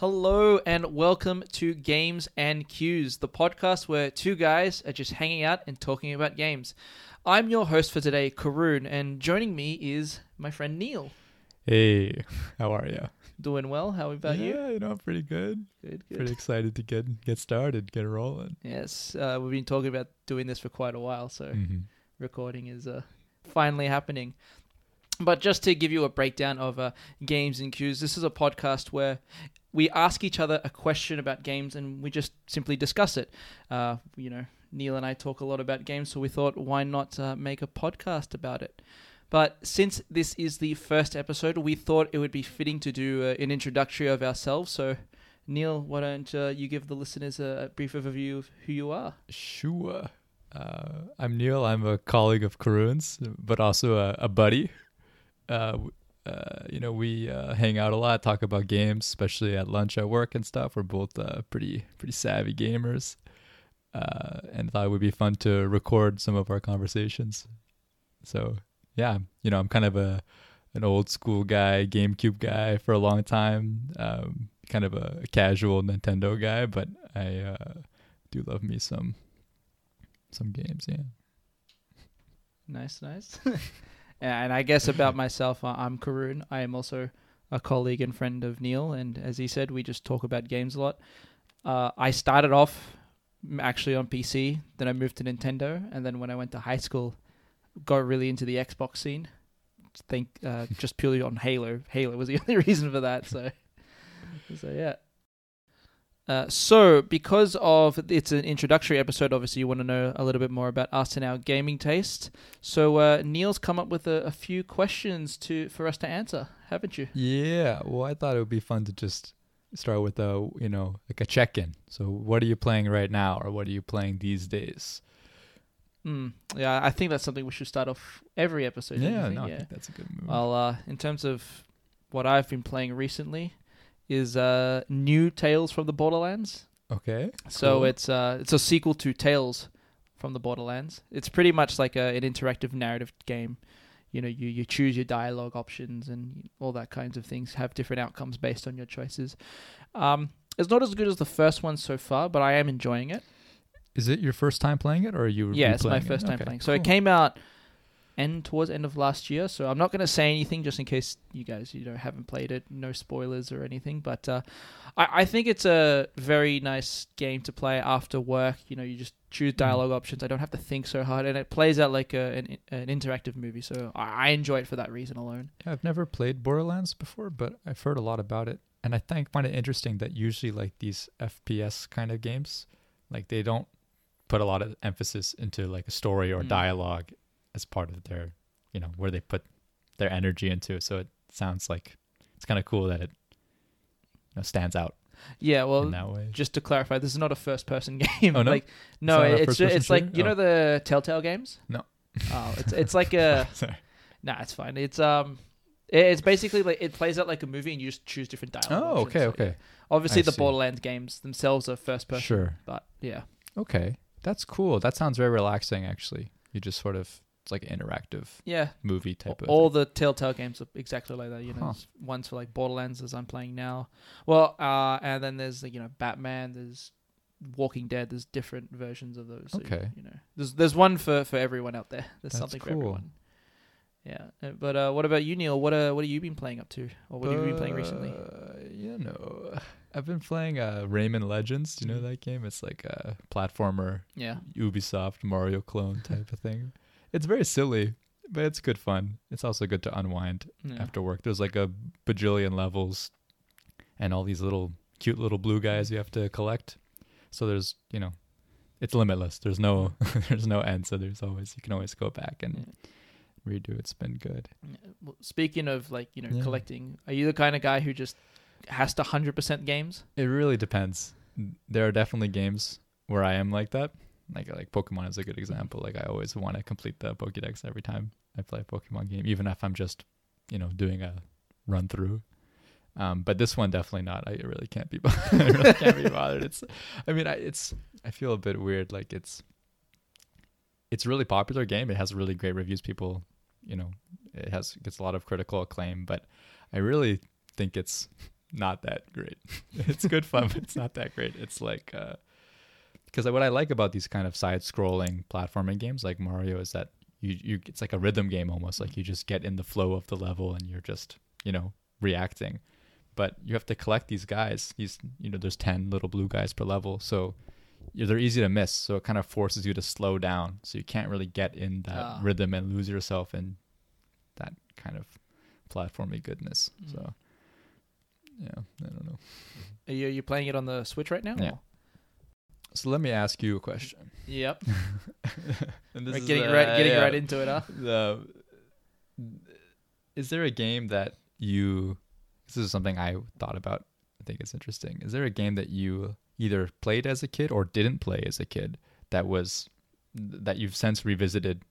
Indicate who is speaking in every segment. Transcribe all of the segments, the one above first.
Speaker 1: Hello and welcome to Games and Cues, the podcast where two guys are just hanging out and talking about games. I'm your host for today, Karoon, and joining me is my friend Neil.
Speaker 2: Hey, how are you?
Speaker 1: Doing well. How about you?
Speaker 2: Yeah, you know, pretty good.
Speaker 1: Good, good.
Speaker 2: Pretty excited to get get started, get rolling.
Speaker 1: Yes, uh, we've been talking about doing this for quite a while, so
Speaker 2: Mhm.
Speaker 1: recording is uh, finally happening. But just to give you a breakdown of uh, games and cues, this is a podcast where we ask each other a question about games and we just simply discuss it. Uh, you know, Neil and I talk a lot about games, so we thought, why not uh, make a podcast about it? But since this is the first episode, we thought it would be fitting to do uh, an introductory of ourselves. So, Neil, why don't uh, you give the listeners a, brief overview of who you are?
Speaker 2: Sure. Uh, I'm Neil. I'm a colleague of Karoon's, but also a, a buddy. Uh, you know, we uh, hang out a lot, talk about games, especially at lunch at work and stuff. We're both uh, pretty pretty savvy gamers, uh, and thought it would be fun to record some of our conversations. So yeah, you know, I'm kind of a an old school guy, GameCube guy for a long time. Um, kind of a casual Nintendo guy, but I uh, do love me some some games. Yeah.
Speaker 1: Nice, nice. and I guess about myself, I'm Karun. I am also a colleague and friend of Neil, and as he said, we just talk about games a lot. Uh, I started off actually on PC, then I moved to Nintendo, and then when I went to high school, got really into the Xbox scene. Think uh, just purely on Halo. Halo was the only reason for that. So, so yeah. Uh, so, because of it's an introductory episode, obviously you want to know a little bit more about us and our gaming taste. So, uh, Neil's come up with a, a few questions to for us to answer, haven't you?
Speaker 2: Yeah. Well, I thought it would be fun to just start with a you know like a check in. So, what are you playing right now, or what are you playing these days?
Speaker 1: Mm, yeah, I think that's something we should start off every episode.
Speaker 2: yeah. No, I think that's a good move.
Speaker 1: Well, uh, in terms of what I've been playing recently, is uh, new Tales from the Borderlands.
Speaker 2: okay.
Speaker 1: So
Speaker 2: Cool.
Speaker 1: it's uh, it's a sequel to Tales from the Borderlands. It's pretty much like a, an interactive narrative game. You know, you, you choose your dialogue options and all that kinds of things. Have different outcomes based on your choices. Um, it's not as good as the first one so far, but I am enjoying it.
Speaker 2: Is it your first time playing it, or are you?
Speaker 1: Yeah, it's my
Speaker 2: replaying it?
Speaker 1: first time
Speaker 2: Okay,
Speaker 1: playing. So it came out end towards end of last year. So I'm not going to say anything just in case you guys you know haven't played it. No spoilers or anything. But uh, I, I think it's a very nice game to play after work. You know, you just choose dialogue options. I don't have to think so hard, and it plays out like a, an, an interactive movie. So I, I enjoy it for that reason alone.
Speaker 2: Yeah, I've never played Borderlands before, but I've heard a lot about it, and I think find it interesting that usually like these FPS kind of games, like they don't put a lot of emphasis into like a story or
Speaker 1: Mm.
Speaker 2: dialogue as part of their, you know, where they put their energy into. So it sounds like it's kind of cool that it you know, stands out
Speaker 1: Yeah. Well, just to clarify, this is not a first-person game.
Speaker 2: Oh, no?
Speaker 1: Like no, it's
Speaker 2: first-person
Speaker 1: it's like you know
Speaker 2: Oh.
Speaker 1: the Telltale games.
Speaker 2: No.
Speaker 1: Oh, it's it's like a.
Speaker 2: Sorry.
Speaker 1: Nah, it's fine. It's um, it's basically like it plays out like a movie, and you just choose different dialogue.
Speaker 2: Oh,
Speaker 1: options.
Speaker 2: okay,
Speaker 1: So,
Speaker 2: okay,
Speaker 1: yeah. Obviously,
Speaker 2: I
Speaker 1: the
Speaker 2: see.
Speaker 1: Borderlands games themselves are first person.
Speaker 2: sure,
Speaker 1: But yeah,
Speaker 2: okay, that's cool. That sounds very relaxing. Actually, you just sort of it's like an interactive
Speaker 1: yeah.
Speaker 2: movie type of.
Speaker 1: All
Speaker 2: thing.
Speaker 1: the Telltale games are exactly like that. You know,
Speaker 2: Huh.
Speaker 1: ones for like Borderlands as I'm playing now. Well, uh, and then there's like you know Batman. There's Walking Dead. There's different versions of those. So,
Speaker 2: Okay.
Speaker 1: You know, there's there's one for for everyone out there. There's
Speaker 2: That's
Speaker 1: something for everyone. Yeah, uh, but uh, what about you, Neil? What uh, what have you been playing up to, or what have you been playing recently?
Speaker 2: Uh, you know, I've been playing uh, Rayman Legends. Do you know
Speaker 1: Mhm.
Speaker 2: that game? It's like a platformer,
Speaker 1: Yeah,
Speaker 2: Ubisoft Mario clone type of thing. It's very silly, but it's good fun. It's also good to unwind
Speaker 1: yeah.
Speaker 2: after work. There's like a bajillion levels, and all these little cute little blue guys you have to collect. So there's you know, it's limitless. There's no there's no end. So there's always you can always go back and redo. It's been good.
Speaker 1: Yeah, well, Speaking of like you know
Speaker 2: Yeah.
Speaker 1: collecting, are you the kind of guy who just has to hundred percent games?
Speaker 2: It really depends. There are definitely games where I am like that. Like like Pokemon is a good example. Like I always want to complete the Pokédex every time I play a Pokemon game, even if I'm just, you know, doing a run through. Um, but this one definitely not. I really can't be. bo- I really can't be bothered. It's. I mean, I, it's. I feel a bit weird. Like it's. It's a really popular game. It has really great reviews. People, you know, it has gets a lot of critical acclaim. But I really think it's not that great. it's good fun, but it's not that great. It's like uh because what I like about these kind of side-scrolling platforming games like Mario is that you you it's like a rhythm game almost. Like you just get in the flow of the level and you're just you know reacting. But you have to collect these guys. These you know there's ten little blue guys per level, so they're easy to miss. So it kind of forces you to slow down. So you can't really get in that
Speaker 1: Ah.
Speaker 2: rhythm and lose yourself in that kind of platformy goodness.
Speaker 1: Mm.
Speaker 2: So yeah, I don't know.
Speaker 1: Are you, you playing it on the Switch right now?
Speaker 2: Yeah.
Speaker 1: or-
Speaker 2: So let me ask you a question.
Speaker 1: Yep.
Speaker 2: and this
Speaker 1: Right,
Speaker 2: is,
Speaker 1: getting
Speaker 2: uh,
Speaker 1: right, getting
Speaker 2: yeah,
Speaker 1: right into it, huh?
Speaker 2: the is there a game that you this is something I thought about. I think it's interesting. Is there a game that you either played as a kid or didn't play as a kid that was that you've since revisited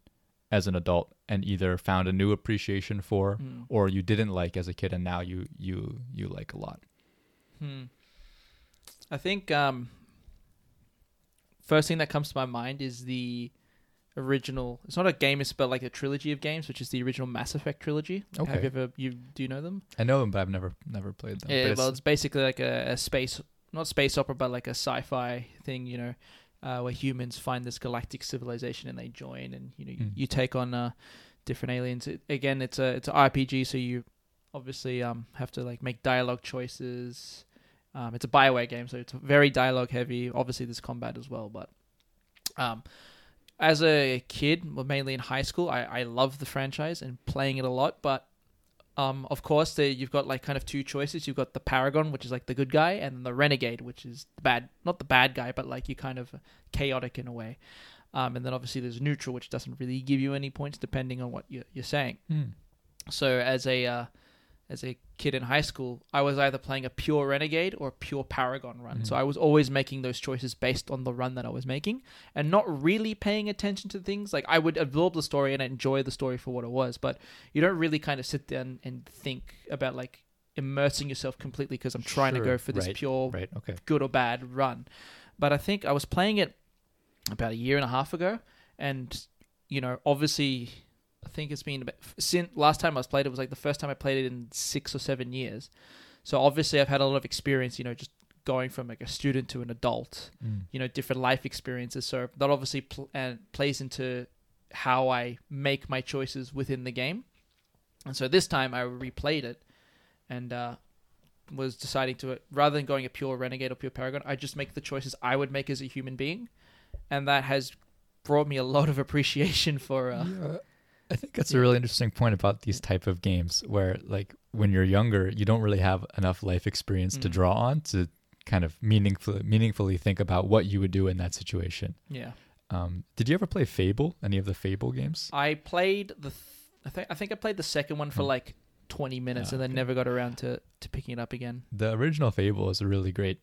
Speaker 2: as an adult and either found a new appreciation for
Speaker 1: Hmm.
Speaker 2: or you didn't like as a kid and now you you you like a lot?
Speaker 1: Hmm. I think um, first thing that comes to my mind is the original. It's not a game; it's but like a trilogy of games, which is the original Mass Effect trilogy. Have
Speaker 2: Okay.
Speaker 1: you ever you do you know them?
Speaker 2: I know them, but I've never never played them.
Speaker 1: Yeah, well,
Speaker 2: it's,
Speaker 1: it's basically like a, a space, not space opera, but like a sci-fi thing. You know, uh, where humans find this galactic civilization and they join, and you know, you,
Speaker 2: Mm.
Speaker 1: you take on uh, different aliens. It, again, it's a it's an RPG, so you obviously um have to like make dialogue choices. Um, it's a Bioware game, so it's very dialogue heavy. Obviously, there's combat as well, but um, as a kid, well, mainly in high school, I I love the franchise and playing it a lot, but um, of course, there you've got like kind of two choices. You've got the Paragon, which is like the good guy, and the Renegade, which is the bad, not the bad guy, but like you're kind of chaotic in a way. Um, and then obviously there's neutral, which doesn't really give you any points depending on what you're, you're saying.
Speaker 2: Hmm.
Speaker 1: So as a uh, as a kid in high school, I was either playing a pure Renegade or a pure Paragon run.
Speaker 2: Mhm.
Speaker 1: So I was always making those choices based on the run that I was making, and not really paying attention to things. Like I would absorb the story and enjoy the story for what it was, but you don't really kind of sit there and think about like immersing yourself completely because I'm trying to go for this
Speaker 2: right,
Speaker 1: pure
Speaker 2: right. Okay.
Speaker 1: good or bad run. But I think I was playing it about a year and a half ago, and you know, obviously, I think it's been since last time I was played it was like the first time I played it in six or seven years. So obviously, I've had a lot of experience. You know, just going from like a student to an adult.
Speaker 2: Mm.
Speaker 1: You know, different life experiences. So that obviously pl- and plays into how I make my choices within the game. And so this time I replayed it, and uh, was deciding to rather than going a pure renegade or pure paragon, I just make the choices I would make as a human being, and that has brought me a lot of appreciation for. Uh,
Speaker 2: Yeah, I think that's a really interesting point about these type of games where like when you're younger, you don't really have enough life experience to
Speaker 1: Mm.
Speaker 2: draw on to kind of meaningfully meaningfully think about what you would do in that situation.
Speaker 1: yeah,
Speaker 2: Um, did you ever play Fable? Any of the Fable games?
Speaker 1: I played the. Th- I think I think I played the second one for
Speaker 2: Hmm.
Speaker 1: like twenty minutes,
Speaker 2: Ah,
Speaker 1: and then
Speaker 2: okay.
Speaker 1: never got around to to picking it up again.
Speaker 2: The original Fable is a really great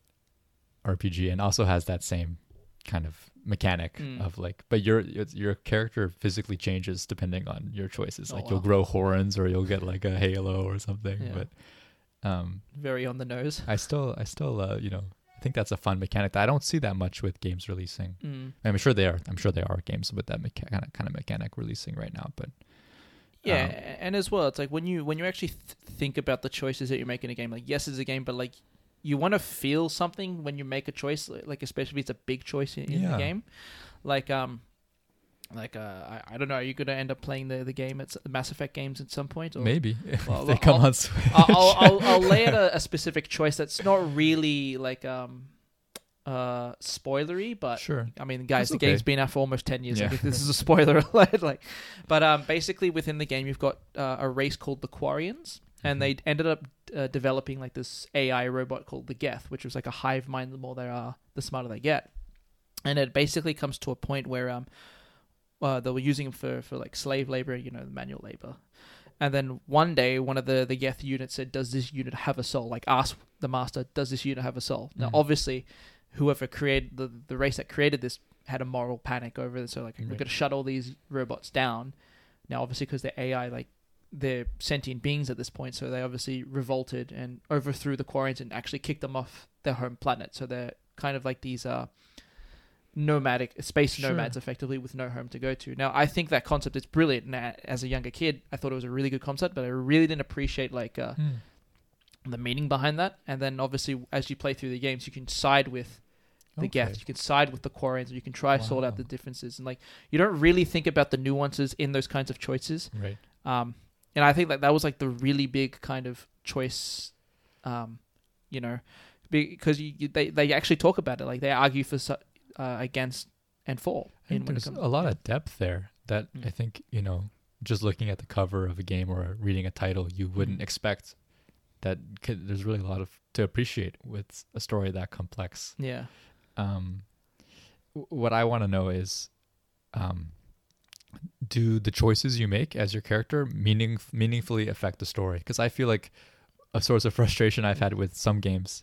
Speaker 2: RPG and also has that same kind of mechanic
Speaker 1: Mm.
Speaker 2: of like but your your character physically changes depending on your choices.
Speaker 1: Oh,
Speaker 2: Like
Speaker 1: wow.
Speaker 2: you'll grow horns or you'll get like a halo or something.
Speaker 1: Yeah.
Speaker 2: But um
Speaker 1: Very on the nose.
Speaker 2: I still, I still, uh, you know, I think that's a fun mechanic that I don't see that much with games releasing.
Speaker 1: Mm.
Speaker 2: I'm sure they are. I'm sure there are games with that mecha- kind of kind of mechanic releasing right now. But
Speaker 1: Yeah,
Speaker 2: Um,
Speaker 1: and as well, it's like when you when you actually th- think about the choices that you make in a game. Like, yes, it's a game, but like you want to feel something when you make a choice. Like, especially if it's a big choice in, in the game. Like, um, like uh, I, I don't know. Are you gonna end up playing the the game at the Mass Effect games at some point? Or?
Speaker 2: maybe
Speaker 1: Well,
Speaker 2: they come
Speaker 1: I'll-
Speaker 2: on Switch.
Speaker 1: I'll, I'll, I'll, I'll lay out a, a specific choice that's not really like um uh spoilery, but
Speaker 2: sure.
Speaker 1: I mean, guys,
Speaker 2: That's
Speaker 1: the
Speaker 2: okay.
Speaker 1: game's been out for almost ten years.
Speaker 2: Yeah.
Speaker 1: Like, this is a spoiler alert. Like, but um, basically within the game, you've got uh, a race called the Quarians, and
Speaker 2: Mhm.
Speaker 1: they ended up uh, developing like this AI robot called the Geth, which was like a hive mind. The more they are, the smarter they get, and it basically comes to a point where um, uh, they were using them for for like slave labor, you know, manual labor. And then one day, one of the the Geth units said, "Does this unit have a soul?" Like, ask the master, "Does this unit have a soul?" Now,
Speaker 2: Mhm.
Speaker 1: obviously, whoever created the the race that created this had a moral panic over it. So like, we're
Speaker 2: Right.
Speaker 1: going to shut all these robots down. Now, obviously, because they're AI, like they're sentient beings at this point, so they obviously revolted and overthrew the Quarians and actually kicked them off their home planet. So they're kind of like these uh nomadic space
Speaker 2: Sure.
Speaker 1: nomads effectively with no home to go to. Now, I think that concept is brilliant. And as a younger kid, I thought it was a really good concept, but I really didn't appreciate like uh,
Speaker 2: Hmm.
Speaker 1: the meaning behind that, and then obviously as you play through the games, you can side with the
Speaker 2: Okay.
Speaker 1: Geth, you can side with the Quarians, and you can try to sort out the differences, and like you don't really think about the nuances in those kinds of choices.
Speaker 2: Right.
Speaker 1: Um, and I think that that was like the really big kind of choice, um, you know, because you, you, they they actually talk about it, like they argue for uh, against and for.
Speaker 2: I
Speaker 1: in
Speaker 2: think
Speaker 1: when it
Speaker 2: there's
Speaker 1: comes-
Speaker 2: a lot of depth there that
Speaker 1: Mm.
Speaker 2: I think you know, just looking at the cover of a game or reading a title, you wouldn't
Speaker 1: Mm.
Speaker 2: expect that. Could, there's really a lot of to appreciate with a story that complex.
Speaker 1: yeah.
Speaker 2: um, w- what I want to know is, um, do the choices you make as your character meaning meaningfully affect the story? Because I feel like a source of frustration I've had with some games.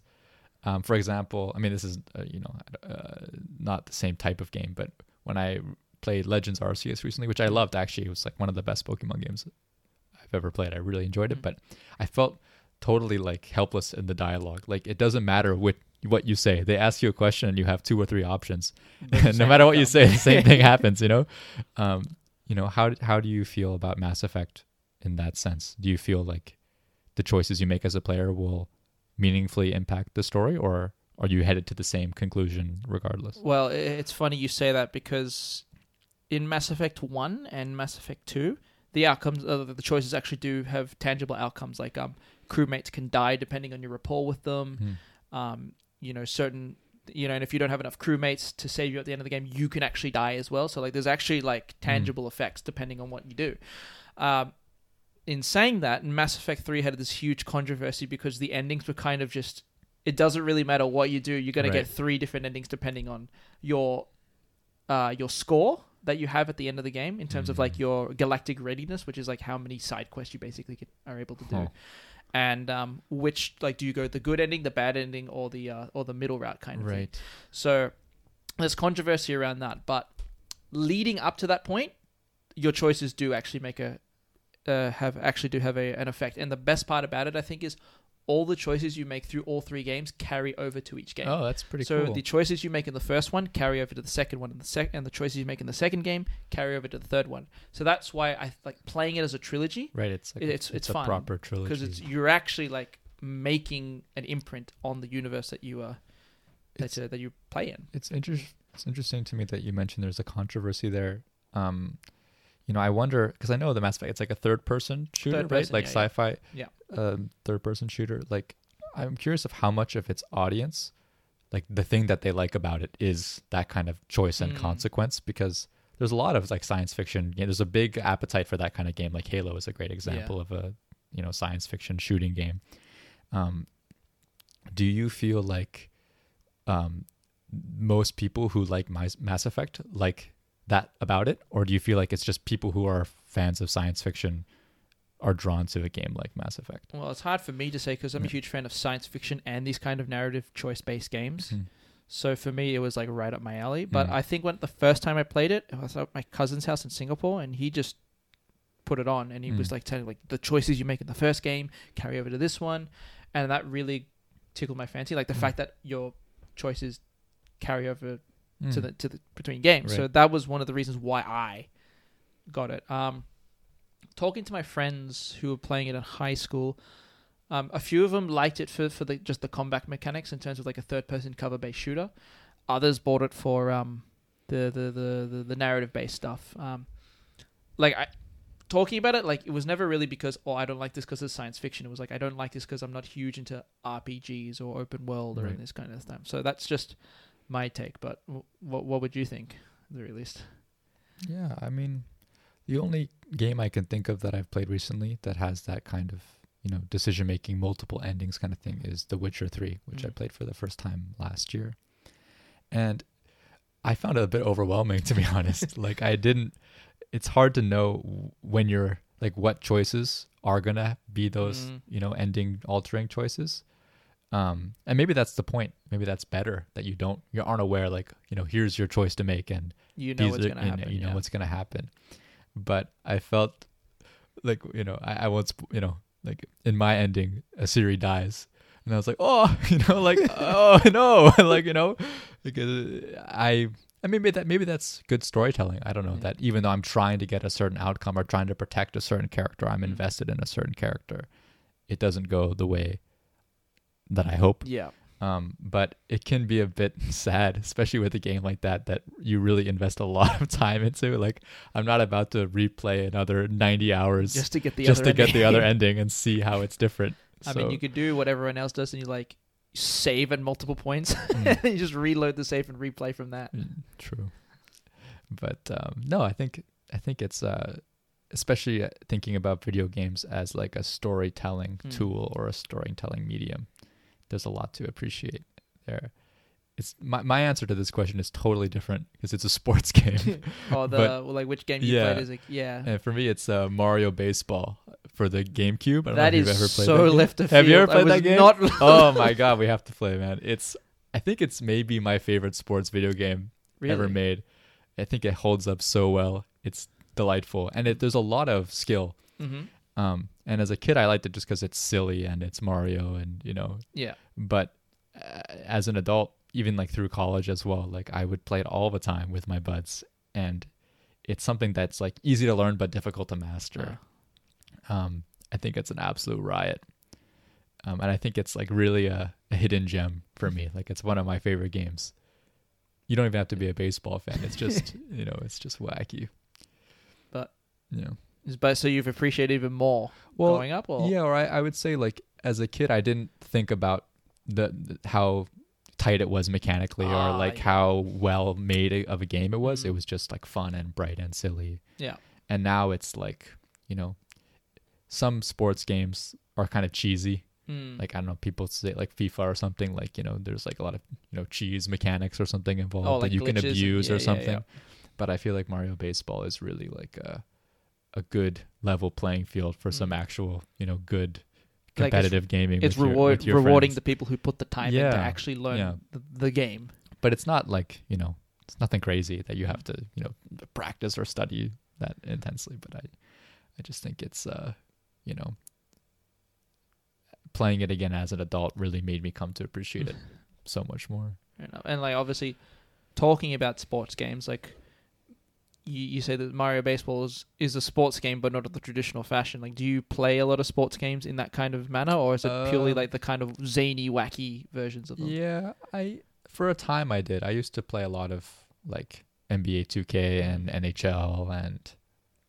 Speaker 2: Um, for example, I mean, this is uh, you know uh, not the same type of game, but when I played Legends Arceus recently, which I loved actually, it was like one of the best Pokemon games I've ever played. I really enjoyed it,
Speaker 1: Mm.
Speaker 2: but I felt totally like helpless in the dialogue. Like it doesn't matter what what you say. They ask you a question and you have two or three options. no matter what you say, the same thing happens. You know, um, you know how how do you feel about Mass Effect in that sense? Do you feel like the choices you make as a player will meaningfully impact the story, or are you headed to the same conclusion regardless?
Speaker 1: Well, it's funny you say that because in Mass Effect One and Mass Effect Two, the outcomes, uh, the choices actually do have tangible outcomes. Like um, crewmates can die depending on your rapport with them.
Speaker 2: Hmm.
Speaker 1: Um, you know, certain, you know, and if you don't have enough crewmates to save you at the end of the game, you can actually die as well. So like, there's actually like tangible effects depending on what you do. Um, in saying that, Mass Effect Three had this huge controversy because the endings were kind of just. It doesn't really matter what you do. You're going
Speaker 2: Right.
Speaker 1: to get three different endings depending on your uh, your score that you have at the end of the game in terms of like
Speaker 2: Mm.
Speaker 1: your galactic readiness, which is like how many side quests you basically can, are able to do. And um, which like do you go the good ending, the bad ending, or the uh, or the middle route kind of thing.
Speaker 2: Right.
Speaker 1: So there's controversy around that, but leading up to that point, your choices do actually make a uh, have actually do have a, an effect. And the best part about it, I think, is all the choices you make through all three games carry over to each game.
Speaker 2: Oh, that's pretty cool.
Speaker 1: so
Speaker 2: cool.
Speaker 1: the choices you make in the first one carry over to the second one, and the sec- and the choices you make in the second game carry over to the third one. So that's why I like playing it as a trilogy
Speaker 2: right. It's like
Speaker 1: it-
Speaker 2: a-
Speaker 1: it's- it's
Speaker 2: a
Speaker 1: fun,
Speaker 2: proper trilogy.
Speaker 1: because it's you're actually like making an imprint on the universe that you are
Speaker 2: It's-
Speaker 1: that uh, that you play in.
Speaker 2: it's inter- it's interesting to me that you mentioned there's a controversy there. Um, you know, I wonder because I know the Mass Effect it's like a third person shooter,
Speaker 1: Third
Speaker 2: right? Like
Speaker 1: yeah, yeah.
Speaker 2: sci-fi,
Speaker 1: Yeah.
Speaker 2: um, third person shooter. Like, I'm curious of how much of its audience, like the thing that they like about it, is that kind of choice and
Speaker 1: Mm.
Speaker 2: consequence because. There's a lot of like science fiction. Yeah, there's a big appetite for that kind of game. Like Halo is a great example of a you know science fiction shooting game. Um, do you feel like um, most people who like Mas- Mass Effect like that about it, or do you feel like it's just people who are fans of science fiction are drawn to a game like Mass Effect?
Speaker 1: Well, it's hard for me to say because I'm a huge fan of science fiction and these kind of narrative choice based games.
Speaker 2: Hmm.
Speaker 1: So for me, it was like right up my alley. But
Speaker 2: Mm.
Speaker 1: I think when the first time I played it, I was at my cousin's house in Singapore, and he just put it on, and he was
Speaker 2: Mm.
Speaker 1: like telling like the choices you make in the first game carry over to this one, and that really tickled my fancy. Like the
Speaker 2: Mm.
Speaker 1: fact that your choices carry over to
Speaker 2: Mm.
Speaker 1: the to the between games. So that was one of the reasons why I got it. Um, talking to my friends who were playing it in high school, um, a few of them liked it for for the just the combat mechanics in terms of like a third person cover based shooter. Others bought it for um the the the the, the narrative based stuff. Um, like I. Talking about it, like it was never really because oh I don't like this because it's science fiction. It was like I don't like this because I'm not huge into RPGs or open world or
Speaker 2: Right.
Speaker 1: this kind of stuff. So that's just my take. But w- what what would you think, at the very least?
Speaker 2: Yeah, I mean, the only game I can think of that I've played recently that has that kind of you know decision making, multiple endings kind of thing is The Witcher Three, which I
Speaker 1: Mm.
Speaker 2: played for the first time last year, and I found it a bit overwhelming to be honest. like I didn't. It's hard to know when you're like what choices are gonna be those
Speaker 1: Mm.
Speaker 2: you know ending altering choices. Um, and maybe that's the point. Maybe that's better that you don't you aren't aware like you know here's your choice to make and
Speaker 1: You know what's
Speaker 2: are-
Speaker 1: gonna happen.
Speaker 2: You know
Speaker 1: yeah.
Speaker 2: what's gonna happen. But I felt like you know I, I once you know like in my ending a Ciri dies and I was like oh you know like oh no like you know because I and maybe that maybe that's good storytelling. I don't know
Speaker 1: Yeah.
Speaker 2: that even though I'm trying to get a certain outcome or trying to protect a certain character, I'm
Speaker 1: Mm.
Speaker 2: invested in a certain character. It doesn't go the way that I hope.
Speaker 1: Yeah.
Speaker 2: Um, but it can be a bit sad, especially with a game like that that you really invest a lot of time into. Like I'm not about to replay another 90 hours
Speaker 1: Just to get the
Speaker 2: just
Speaker 1: other
Speaker 2: to get the
Speaker 1: ending.
Speaker 2: other ending and see how it's different.
Speaker 1: I
Speaker 2: So,
Speaker 1: mean, you could do what everyone else does, and you like save at multiple points,
Speaker 2: Mm.
Speaker 1: and you just reload the save and replay from that.
Speaker 2: Mm, True. But um, no, I think I think it's uh, especially uh, thinking about video games as like a storytelling
Speaker 1: Hmm.
Speaker 2: tool or a storytelling medium. There's a lot to appreciate there. It's my my answer to this question is totally different because it's a sports game.
Speaker 1: or the
Speaker 2: But-
Speaker 1: well, like which game you
Speaker 2: Yeah.
Speaker 1: played is like yeah.
Speaker 2: and for me, it's uh, Mario Baseball for the GameCube. I
Speaker 1: That is
Speaker 2: you've ever played
Speaker 1: so
Speaker 2: that
Speaker 1: left of
Speaker 2: Have you
Speaker 1: field.
Speaker 2: ever played that game?
Speaker 1: Not
Speaker 2: oh my god, we have to play, man! It's I think it's maybe my favorite sports video game
Speaker 1: really.
Speaker 2: ever made. I think it holds up so well. It's delightful, and it, there's a lot of skill.
Speaker 1: hmm
Speaker 2: Um, and as a kid, I liked it just because it's silly and it's Mario, and you know.
Speaker 1: Yeah.
Speaker 2: But uh, as an adult, even like through college as well, like I would play it all the time with my buds, and it's something that's like easy to learn but difficult to master. Um, I think it's an absolute riot. Um, and I think it's like really a, a hidden gem for me. Like it's one of my favorite games. You don't even have to be a baseball fan. It's just you know, it's just wacky.
Speaker 1: But-
Speaker 2: you know,
Speaker 1: Is- But so you've appreciated even more
Speaker 2: well,
Speaker 1: growing up, or
Speaker 2: yeah. Or I, I would say like as a kid, I didn't think about the, how tight it was mechanically
Speaker 1: Ah,
Speaker 2: or like
Speaker 1: yeah.
Speaker 2: how well made of a game it was. It
Speaker 1: Mhm.
Speaker 2: was just like fun and bright and silly.
Speaker 1: Yeah.
Speaker 2: And now it's like you know, some sports games are kind of cheesy.
Speaker 1: Mm.
Speaker 2: like I don't know, people say like FIFA or something. Like you know, there's like a lot of you know cheese mechanics or something involved
Speaker 1: Oh, like
Speaker 2: that you can
Speaker 1: glitches and-
Speaker 2: abuse
Speaker 1: yeah,
Speaker 2: or something.
Speaker 1: yeah.
Speaker 2: But I feel like Mario Baseball is really like a a good level playing field for some
Speaker 1: Mm.
Speaker 2: actual you know good
Speaker 1: Like, it's-
Speaker 2: competitive gaming.
Speaker 1: it's
Speaker 2: your-
Speaker 1: reward
Speaker 2: with your
Speaker 1: rewarding
Speaker 2: friends.
Speaker 1: the people who put the time in to actually learn
Speaker 2: Yeah.
Speaker 1: the, the game.
Speaker 2: But it's not like you know, it's nothing crazy that you have to you know practice or study that intensely. But I I just think it's uh you know playing it again as an adult really made me come to appreciate it so much more.
Speaker 1: And like obviously, talking about sports games, like you, you say that Mario Baseball is, is a sports game, but not of the traditional fashion. Like, do you play a lot of sports games in that kind of manner, or is it purely
Speaker 2: Uh,
Speaker 1: like the kind of zany, wacky versions of them?
Speaker 2: Yeah, I for a time I did. I used to play a lot of like NBA 2K and NHL and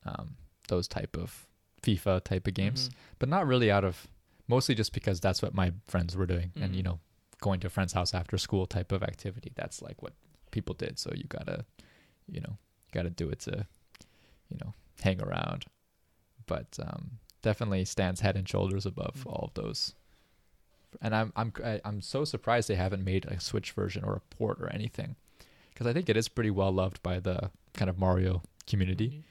Speaker 2: um, those type of FIFA type of games,
Speaker 1: Mhm.
Speaker 2: but not really out of mostly just because that's what my friends were doing, and
Speaker 1: Mhm.
Speaker 2: you know, going to a friend's house after school type of activity. That's like what people did. So you gotta, you know, gotta do it to, you know, hang around. But um, definitely stands head and shoulders above
Speaker 1: Mhm.
Speaker 2: all of those and I'm I'm I'm so surprised they haven't made a Switch version or a port or anything, because I think it is pretty well loved by the kind of Mario community.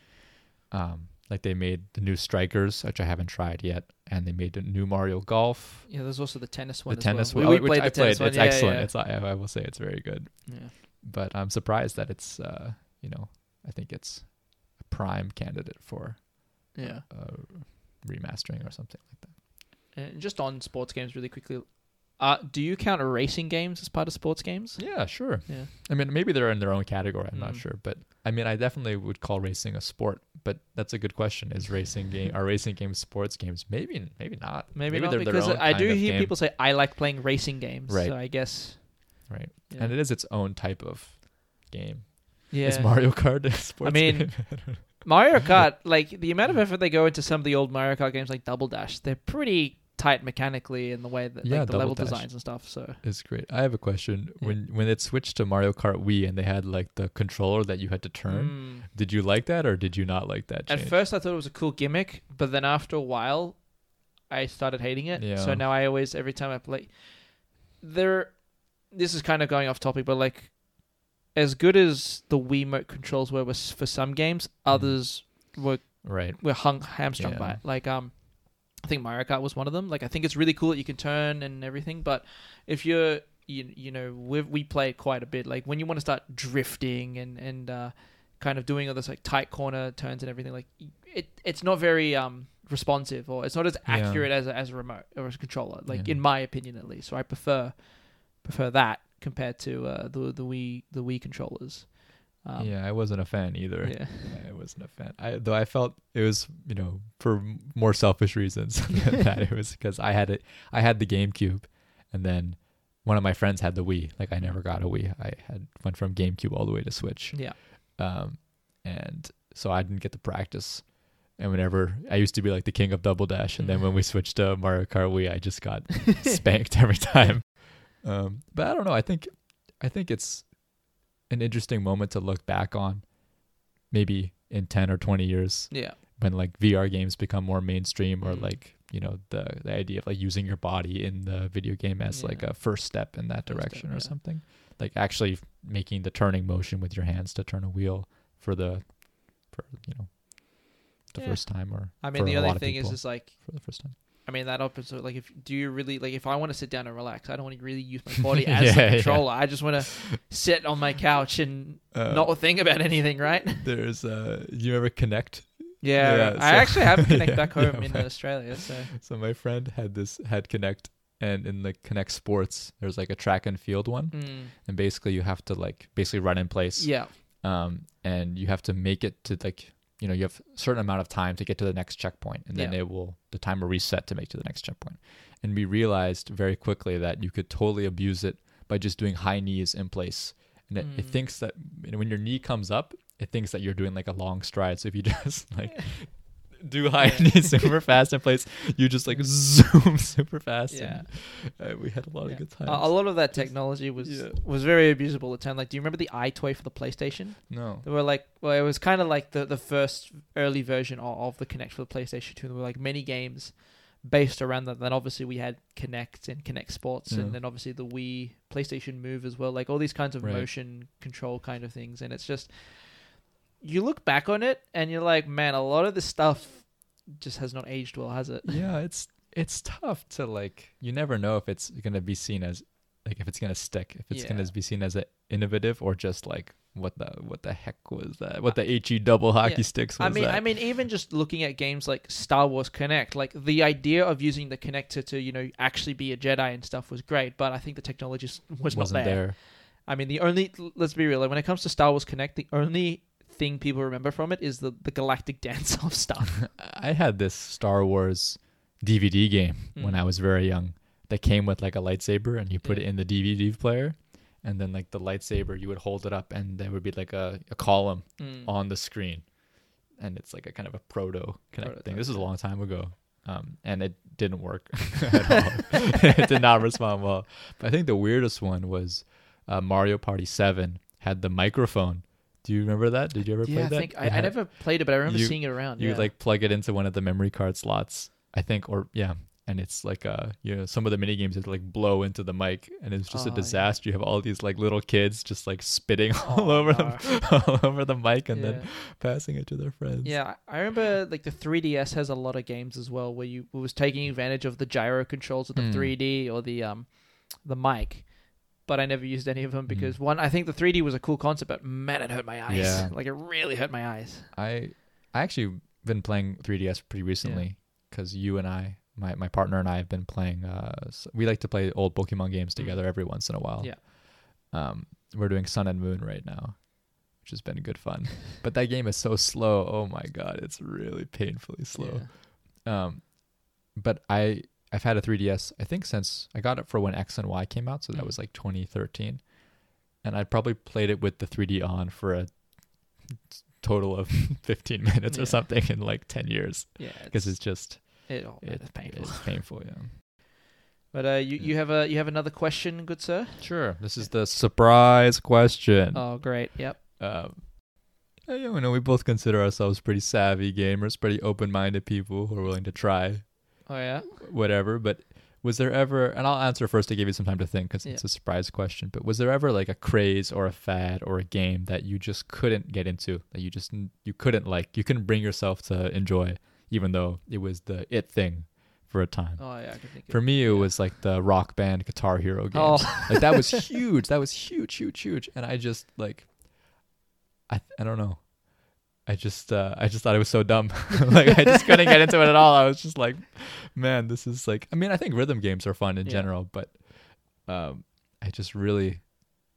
Speaker 2: Um, like they made the new Strikers, which I haven't tried yet, and they made the new Mario Golf,
Speaker 1: Yeah, there's also the tennis one.
Speaker 2: the
Speaker 1: as
Speaker 2: tennis
Speaker 1: well.
Speaker 2: one,
Speaker 1: We,
Speaker 2: oh,
Speaker 1: we
Speaker 2: which I
Speaker 1: the tennis
Speaker 2: played.
Speaker 1: one.
Speaker 2: It's
Speaker 1: yeah,
Speaker 2: excellent.
Speaker 1: Yeah,
Speaker 2: It's I, I will say it's very good,
Speaker 1: yeah.
Speaker 2: but I'm surprised that it's uh you know I think it's a prime candidate for
Speaker 1: yeah.
Speaker 2: uh, remastering or something like that.
Speaker 1: And just on sports games, really quickly. Uh, do you count racing games as part of sports games?
Speaker 2: Yeah, sure.
Speaker 1: Yeah.
Speaker 2: I mean, maybe they're in their own category. I'm not
Speaker 1: Mm.
Speaker 2: sure, but I mean, I definitely would call racing a sport. But that's a good question: Is racing game are racing games sports games? Maybe, maybe not.
Speaker 1: Maybe, not
Speaker 2: they're their
Speaker 1: because
Speaker 2: own
Speaker 1: I do hear
Speaker 2: game.
Speaker 1: people say I like playing racing games.
Speaker 2: Right.
Speaker 1: So I guess.
Speaker 2: right,
Speaker 1: Yeah.
Speaker 2: and it is its own type of game.
Speaker 1: Yeah.
Speaker 2: Is Mario Kart a sports I
Speaker 1: mean,
Speaker 2: game?
Speaker 1: Mario Kart, like the amount of effort they go into some of the old Mario Kart games, like Double Dash, they're pretty tight mechanically in the way that
Speaker 2: Yeah,
Speaker 1: like, the level
Speaker 2: Dash.
Speaker 1: designs and stuff. So
Speaker 2: it's great. I have a question.
Speaker 1: Yeah.
Speaker 2: When when it switched to Mario Kart Wii and they had like the controller that you had to turn,
Speaker 1: Mm.
Speaker 2: did you like that or did you not like that?
Speaker 1: at first I thought it was a cool gimmick, but then after a while, I started hating it.
Speaker 2: Yeah.
Speaker 1: So now I always every time I play, there. This is kind of going off topic, but like, as good as the Wiimote controls were was for some games, others were
Speaker 2: right.
Speaker 1: we're hung hamstrung by it. Like um, I think Mario Kart was one of them. Like I think it's really cool that you can turn and everything, but if you're you, you know we we play it quite a bit. Like when you want to start drifting and and uh, kind of doing all this like tight corner turns and everything, like it it's not very um responsive or it's not as
Speaker 2: Yeah.
Speaker 1: accurate as a, as a remote or as a controller. Like
Speaker 2: Yeah.
Speaker 1: in my opinion at least. So I prefer prefer that compared to uh, the the Wii the Wii controllers. Um,
Speaker 2: yeah, I wasn't a fan either.
Speaker 1: yeah.
Speaker 2: I wasn't a fan. I though I felt it was you know for more selfish reasons than that it was because I had it. I had the GameCube, and then one of my friends had the Wii. Like I never got a Wii. I had went from GameCube all the way to Switch.
Speaker 1: Yeah.
Speaker 2: Um, and so I didn't get to practice. And whenever I used to be like the king of Double Dash, and then when we switched to Mario Kart Wii, I just got spanked every time. Um, but I don't know. I think I think it's an interesting moment to look back on, maybe in ten or twenty years
Speaker 1: Yeah.
Speaker 2: when like VR games become more mainstream, or
Speaker 1: Mm.
Speaker 2: like you know the the idea of like using your body in the video game as like a first step in that
Speaker 1: First step,
Speaker 2: direction or
Speaker 1: yeah.
Speaker 2: something. Like actually making the turning motion with your hands to turn a wheel for the for you know the
Speaker 1: Yeah.
Speaker 2: first time or
Speaker 1: I mean, the other thing is, is like,
Speaker 2: for the first time.
Speaker 1: I mean, that opposite. Like, if do you really like? If I want to sit down and relax, I don't want to really use my body as
Speaker 2: Yeah,
Speaker 1: a
Speaker 2: yeah.
Speaker 1: controller. I just want to sit on my couch and
Speaker 2: Uh,
Speaker 1: not think about anything, right?
Speaker 2: There's uh you ever Kinect?
Speaker 1: Yeah,
Speaker 2: Yeah,
Speaker 1: I
Speaker 2: so-
Speaker 1: actually have Kinect
Speaker 2: Yeah,
Speaker 1: back home
Speaker 2: yeah,
Speaker 1: in
Speaker 2: but-
Speaker 1: Australia. So
Speaker 2: So my friend had this had Kinect and in the Kinect Sports there's like a track and field one
Speaker 1: mm,
Speaker 2: and basically you have to like basically run in place.
Speaker 1: yeah,
Speaker 2: um, and you have to make it to like you know you have a certain amount of time to get to the next checkpoint and then
Speaker 1: Yeah.
Speaker 2: it will the timer reset to make to the next checkpoint and we realized very quickly that you could totally abuse it by just doing high knees in place and it, it
Speaker 1: Mm.
Speaker 2: thinks that you know, when your knee comes up it thinks that you're doing like a long stride so if you just like do high
Speaker 1: Yeah.
Speaker 2: super fast in place you just like zoom super fast
Speaker 1: Yeah.
Speaker 2: and, uh, we had a lot
Speaker 1: yeah.
Speaker 2: of good times
Speaker 1: a lot of that technology was
Speaker 2: Yeah.
Speaker 1: was very abusable at the time. Like, do you remember the EyeToy for the PlayStation?
Speaker 2: no
Speaker 1: They were like, well, it was kind of like the, the first early version of, of the Kinect for the PlayStation 2. There were like many games based around that. Then obviously we had Kinect and Kinect Sports,
Speaker 2: Yeah.
Speaker 1: and then obviously the Wii, PlayStation Move as well. Like all these kinds of
Speaker 2: Right.
Speaker 1: motion control kind of things. And it's just, you look back on it and you're like, man, a lot of this stuff just has not aged well, has it?
Speaker 2: yeah it's it's tough to like you never know if it's gonna be seen as like if it's gonna stick if it's
Speaker 1: Yeah.
Speaker 2: gonna be seen as a innovative or just like what the what the heck was that what uh, the he double hockey
Speaker 1: Yeah.
Speaker 2: sticks was
Speaker 1: I mean,
Speaker 2: that
Speaker 1: I mean, even just looking at games like Star Wars Kinect, like the idea of using the connector to, you know, actually be a Jedi and stuff was great, but I think the technology was
Speaker 2: wasn't
Speaker 1: not there.
Speaker 2: there.
Speaker 1: I mean, the only let's be real, like, when it comes to Star Wars Kinect, the only thing people remember from it is the the galactic dance off stuff.
Speaker 2: I had this Star Wars DVD game when
Speaker 1: Mm.
Speaker 2: I was very young that came with like a lightsaber and you put
Speaker 1: Yeah.
Speaker 2: it in the DVD player and then like the lightsaber you would hold it up and there would be like a, a column
Speaker 1: Mm.
Speaker 2: on the screen, and it's like a kind of a proto Kinect thing. This was a long time ago, um, and it didn't work at all. it did not respond well. But I think the weirdest one was uh, Mario Party Seven had the microphone. Do you remember that? Did you ever
Speaker 1: Yeah,
Speaker 2: play
Speaker 1: I
Speaker 2: that?
Speaker 1: think I, I never played it, but I remember
Speaker 2: you-
Speaker 1: seeing it around.
Speaker 2: You
Speaker 1: yeah.
Speaker 2: like plug it into one of the memory card slots, I think, or yeah. And it's like uh you know some of the mini games have to like blow into the mic and it's just
Speaker 1: Oh,
Speaker 2: a
Speaker 1: yeah.
Speaker 2: disaster. You have all these like little kids just like spitting all
Speaker 1: Oh,
Speaker 2: over
Speaker 1: no.
Speaker 2: them all over the mic and then passing it to their friends.
Speaker 1: Yeah, I remember like the 3DS has a lot of games as well where you was taking advantage of the gyro controls of the
Speaker 2: Mm.
Speaker 1: 3D or the um the mic. But I never used any of them
Speaker 2: Mm.
Speaker 1: because one, I think the 3D was a cool concept, but man, it hurt my eyes.
Speaker 2: Yeah.
Speaker 1: Like it really hurt my eyes.
Speaker 2: I I actually been playing 3DS pretty recently because you and I, my my partner and I have been playing. Uh, we like to play old Pokemon games together every once in a while.
Speaker 1: Mm. Yeah.
Speaker 2: Um, we're doing Sun and Moon right now, which has been good fun. but that game is so slow. Oh my god, it's really painfully slow.
Speaker 1: Yeah.
Speaker 2: Um, but I I've had a 3DS I think since I got it for when X and Y came out, so that
Speaker 1: Mm.
Speaker 2: was like 2013, and I'd probably played it with the 3D on for a total of 15 minutes
Speaker 1: Yeah.
Speaker 2: or something in like 10 years
Speaker 1: Yeah,
Speaker 2: because it's just
Speaker 1: it,
Speaker 2: it-
Speaker 1: it's painful.
Speaker 2: It's painful, yeah.
Speaker 1: But uh, you, you have a you have another question, good sir?
Speaker 2: Sure. This is the surprise question.
Speaker 1: Oh, great. Yep.
Speaker 2: Um, you know, we both consider ourselves pretty savvy gamers, pretty open-minded people who are willing to try
Speaker 1: Oh yeah.
Speaker 2: whatever. But was there ever, and I'll answer first to give you some time to think because it's a surprise question, but was there ever like a craze or a fad or a game that you just couldn't get into, that you just, you couldn't like, you couldn't bring yourself to enjoy, even though it was the it thing for a time?
Speaker 1: Oh yeah, I can think.
Speaker 2: For me, it
Speaker 1: yeah.
Speaker 2: was like the rock band Guitar Hero oh. games.
Speaker 1: Oh.
Speaker 2: Like that was huge. That was huge, huge, huge. And I just like, I I don't know. I just uh, I just thought it was so dumb. like I just couldn't get into it at all. I was just like, man, this is like. I mean, I think rhythm games are fun in
Speaker 1: Yeah.
Speaker 2: general, but um, I just really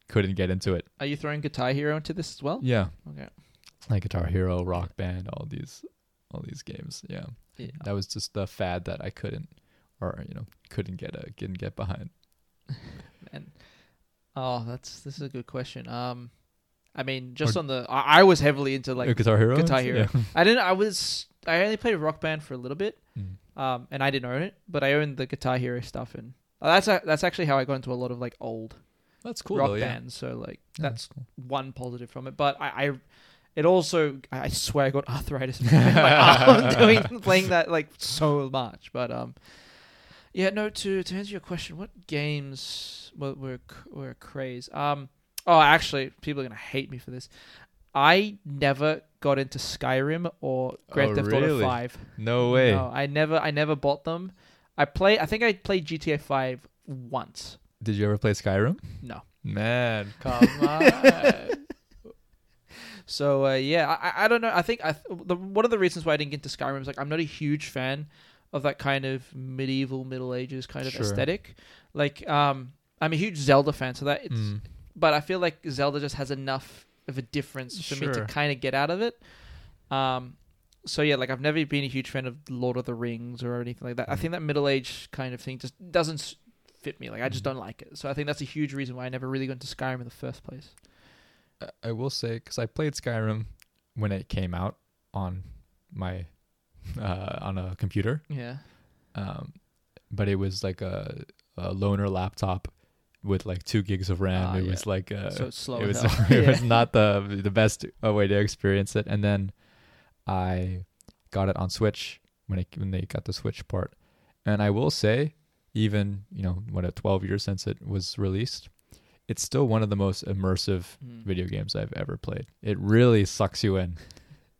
Speaker 2: couldn't get into it.
Speaker 1: Are you throwing Guitar Hero into this as well?
Speaker 2: Yeah,
Speaker 1: Okay.
Speaker 2: like Guitar Hero, Rock Band, all these, all these games. Yeah,
Speaker 1: Yeah.
Speaker 2: that was just the fad that I couldn't, or you know, couldn't get a couldn't get behind.
Speaker 1: And oh, that's this is a good question. Um, I mean, just on the, I, I was heavily into
Speaker 2: Like Guitar Hero.
Speaker 1: Guitar Hero.
Speaker 2: Yeah.
Speaker 1: I didn't. I was. I only played Rock Band for a little bit,
Speaker 2: Mm.
Speaker 1: um, and I didn't own it, but I owned the Guitar Hero stuff, and uh, that's a, that's actually how I got into a lot of like old
Speaker 2: That's cool.
Speaker 1: rock
Speaker 2: though, yeah.
Speaker 1: bands. So like
Speaker 2: Yeah,
Speaker 1: that's
Speaker 2: cool.
Speaker 1: one positive from it. But I, I it also, I swear, I got arthritis in my arm doing playing that like so much. But um, yeah, no. To to answer your question, what games were were, were a craze? Um, oh, actually, people are gonna hate me for this. I never got into Skyrim or Grand
Speaker 2: Oh,
Speaker 1: Theft Auto
Speaker 2: really?
Speaker 1: Five.
Speaker 2: No way.
Speaker 1: No, I never, I never bought them. I play. I think I played GTA Five once.
Speaker 2: Did you ever play Skyrim?
Speaker 1: No.
Speaker 2: Man, come on.
Speaker 1: So uh, yeah, I, I- don't know. I think I th- the, one of the reasons why I didn't get into Skyrim is like I'm not a huge fan of that kind of medieval Middle Ages kind of
Speaker 2: Sure.
Speaker 1: aesthetic. Like um, I'm a huge Zelda fan, so that it's.
Speaker 2: Mm.
Speaker 1: But I feel like Zelda just has enough of a difference for me to kind of get out of it. Um, so yeah, like I've never been a huge fan of Lord of the Rings or anything like that. I
Speaker 2: Mm.
Speaker 1: think that Middle Age kind of thing just doesn't fit me. Like I just
Speaker 2: Mm.
Speaker 1: don't like it. So I think that's a huge reason why I never really got into Skyrim in the first place.
Speaker 2: I- I will say because I played Skyrim when it came out on my uh, on a computer,
Speaker 1: Yeah.
Speaker 2: um, but it was like a, a loaner laptop with like two gigs of RAM.
Speaker 1: Ah,
Speaker 2: it
Speaker 1: yeah.
Speaker 2: was like uh,
Speaker 1: so it's slow
Speaker 2: it was it
Speaker 1: Yeah.
Speaker 2: was not the the best uh, way to experience it. And then I got it on Switch when it when they got the Switch port. And I will say, even you know, what a 12 years since it was released, it's still one of the most immersive
Speaker 1: Mm.
Speaker 2: video games I've ever played. It really sucks you in,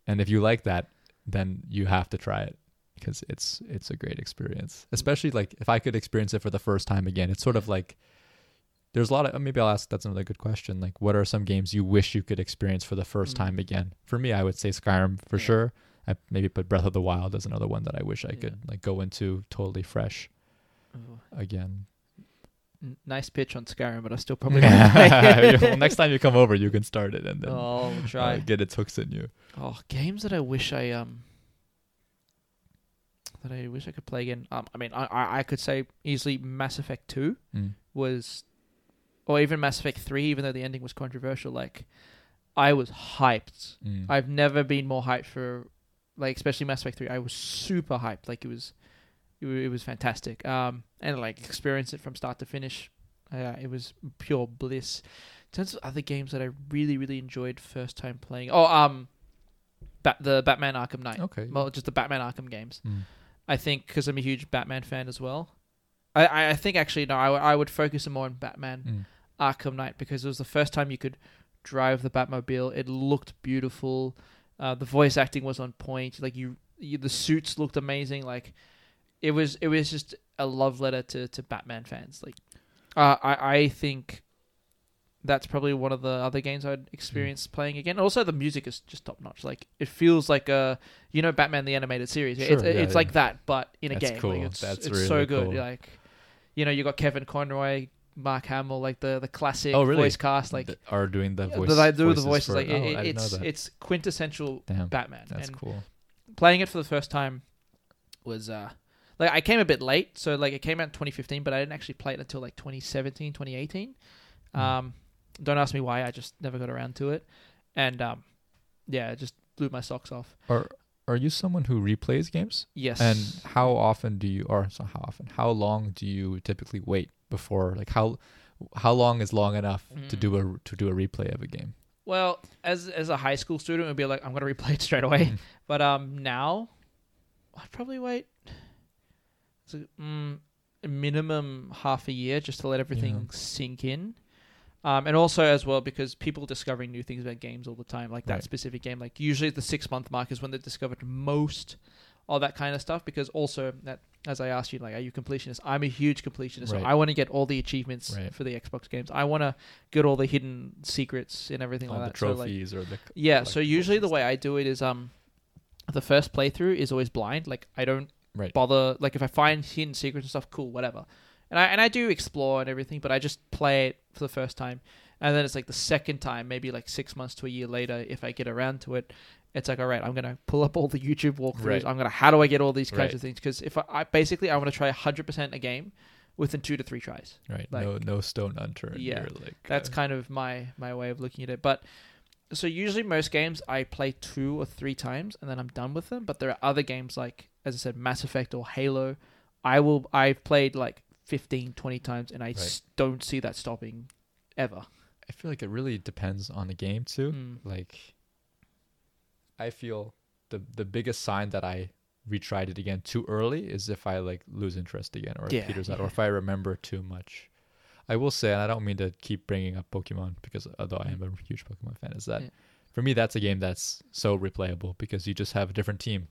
Speaker 2: and if you like that, then you have to try it because it's it's a great experience. Especially like if I could experience it for the first time again, it's sort of like there's a lot of maybe I'll ask that's another good question. Like, what are some games you wish you could experience for the first
Speaker 1: Mm.
Speaker 2: time again? For me, I would say Skyrim for
Speaker 1: Yeah.
Speaker 2: sure. I maybe put Breath of the Wild as another one that I wish I
Speaker 1: Yeah.
Speaker 2: could like go into totally fresh
Speaker 1: Oh,
Speaker 2: again.
Speaker 1: n- nice pitch on Skyrim, but I still probably won't play it.
Speaker 2: well, next time you come over, you can start it and then
Speaker 1: Oh, I'll
Speaker 2: uh, get its hooks in you.
Speaker 1: Oh, games that I wish I um that I wish I could play again. Um, I mean, I I, I could say easily Mass Effect Two
Speaker 2: Mm.
Speaker 1: was, or even Mass Effect Three, even though the ending was controversial. Like, I was hyped.
Speaker 2: Mm.
Speaker 1: I've never been more hyped for, like, especially Mass Effect Three. I was super hyped. Like, it was, it, it was fantastic. Um, and like experience it from start to finish. Uh, it was pure bliss. In terms of other games that I really, really enjoyed first time playing. Oh, um, Bat- the Batman Arkham Knight.
Speaker 2: Okay.
Speaker 1: Well, just the Batman Arkham games.
Speaker 2: Mm.
Speaker 1: I think because I'm a huge Batman fan as well. I, I, I think actually no, I, w- I would focus more on Batman
Speaker 2: Mm.
Speaker 1: Arkham Knight because it was the first time you could drive the Batmobile. It looked beautiful. Uh, the voice acting was on point. Like you, you, the suits looked amazing. Like it was, it was just a love letter to to Batman fans. Like uh, I, I think that's probably one of the other games I'd experience playing again. Also, the music is just top notch. Like it feels like a, you know, Batman the animated series.
Speaker 2: Sure,
Speaker 1: it's
Speaker 2: yeah,
Speaker 1: it's
Speaker 2: yeah.
Speaker 1: like that, but in a
Speaker 2: That's
Speaker 1: game.
Speaker 2: cool.
Speaker 1: Like it's
Speaker 2: That's
Speaker 1: it's so
Speaker 2: really
Speaker 1: good.
Speaker 2: cool.
Speaker 1: Like you know, you got Kevin Conroy, Mark Hamill, like the the classic
Speaker 2: Oh, really?
Speaker 1: voice cast. Like
Speaker 2: Th- are doing the voice.
Speaker 1: that I do the
Speaker 2: voices
Speaker 1: like
Speaker 2: oh,
Speaker 1: it,
Speaker 2: I
Speaker 1: it- it's it's quintessential
Speaker 2: Damn,
Speaker 1: Batman.
Speaker 2: that's
Speaker 1: and
Speaker 2: cool.
Speaker 1: playing it for the first time was uh like I came a bit late, so like it came out in 2015, but I didn't actually play it until like 2017, 2018.
Speaker 2: Mm.
Speaker 1: Um, don't ask me why. I just never got around to it, and um, yeah, it just blew my socks off.
Speaker 2: Are are you someone who replays games?
Speaker 1: Yes,
Speaker 2: And how often do you, or so how often, how long do you typically wait before, like how how long is long enough to
Speaker 1: Mm.
Speaker 2: do a to do a replay of a game?
Speaker 1: well, as as a high school student, it would be like I'm gonna replay it straight away.
Speaker 2: Mhm.
Speaker 1: But um, now I'd probably wait so, mm, a minimum half a year just to let everything sink in. Um, and also as well because people discovering new things about games all the time, like that
Speaker 2: Right.
Speaker 1: specific game. Like usually the six month mark is when they discovered most of that kind of stuff. Because also that, as I asked you, like, are you completionist? I'm a huge completionist.
Speaker 2: Right.
Speaker 1: So I want to get all the achievements
Speaker 2: Right.
Speaker 1: for the Xbox games. I want to get all the hidden secrets and everything
Speaker 2: All
Speaker 1: like
Speaker 2: the
Speaker 1: that. So, like,
Speaker 2: trophies or the
Speaker 1: yeah, so usually the way. I do it is um the first playthrough is always blind. Like I don't
Speaker 2: right.
Speaker 1: bother like if I find hidden secrets and stuff, cool, whatever. And I and I do explore and everything, but I just play it for the first time. And then it's like the second time, maybe like six months to a year later, if I get around to it, it's like, all right, I'm gonna pull up all the YouTube walkthroughs.
Speaker 2: Right.
Speaker 1: I'm gonna how do I get all these kinds
Speaker 2: Right.
Speaker 1: of things? Because if I, I basically I want to try 100 percent a game within two to three tries.
Speaker 2: Right.
Speaker 1: Like-
Speaker 2: no no stone unturned.
Speaker 1: Yeah,
Speaker 2: like
Speaker 1: That's
Speaker 2: uh,
Speaker 1: kind of my my way of looking at it. But so usually most games I play two or three times and then I'm done with them. But there are other games like as I said, Mass Effect or Halo. I will. I've played like 15, 20 times and I s- don't see that stopping ever.
Speaker 2: I feel like it really depends on the game too.
Speaker 1: Mm.
Speaker 2: Like I feel the the biggest sign that I retried it again too early is if I like lose interest again or it
Speaker 1: Yeah,
Speaker 2: peters out or if I remember too much. I will say, and I don't mean to keep bringing up Pokemon because although I am a huge Pokemon fan, is that
Speaker 1: Yeah.
Speaker 2: for me that's a game that's so replayable because you just have a different team.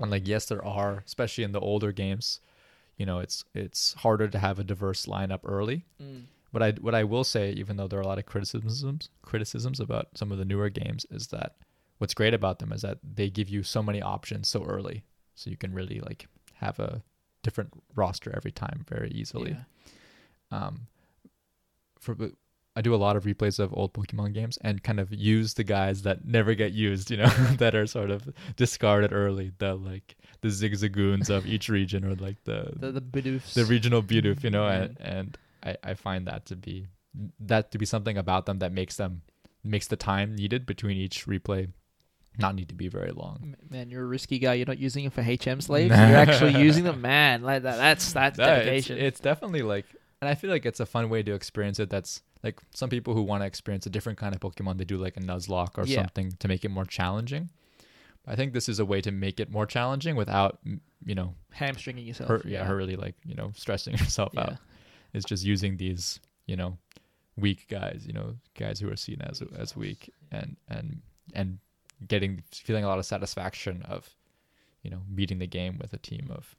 Speaker 2: And like yes, there are, especially in the older games, you know, it's it's harder to have a diverse lineup early.
Speaker 1: Mm.
Speaker 2: What I what I will say, even though there are a lot of criticisms criticisms about some of the newer games, is that what's great about them is that they give you so many options so early, so you can really like have a different roster every time very easily.
Speaker 1: Yeah.
Speaker 2: Um, for I do a lot of replays of old Pokemon games and kind of use the guys that never get used, you know, that are sort of discarded early, the like the zigzagoons of each region or like the
Speaker 1: The the Bidoofs.
Speaker 2: the regional Bidoof, you know, and,
Speaker 1: Mm.
Speaker 2: and I, I find that to be that to be something about them that makes them makes the time needed between each replay not need to be very long.
Speaker 1: Man, you're a risky guy. You're not using it for HM slaves. You're actually using them, man. Like that. That's that's
Speaker 2: Yeah, it's,
Speaker 1: dedication.
Speaker 2: it's definitely like and I feel like it's a fun way to experience it that's like some people who want to experience a different kind of Pokemon, they do like a Nuzlocke or
Speaker 1: Yeah.
Speaker 2: something to make it more challenging. I think this is a way to make it more challenging without, you know,
Speaker 1: Hamstringing yourself.
Speaker 2: her, yeah, her really like, you know, stressing out.
Speaker 1: Yeah.
Speaker 2: It's just using these, you know, weak guys, you know, guys who are seen as as weak and and and getting feeling a lot of satisfaction of, you know, beating the game with a team of,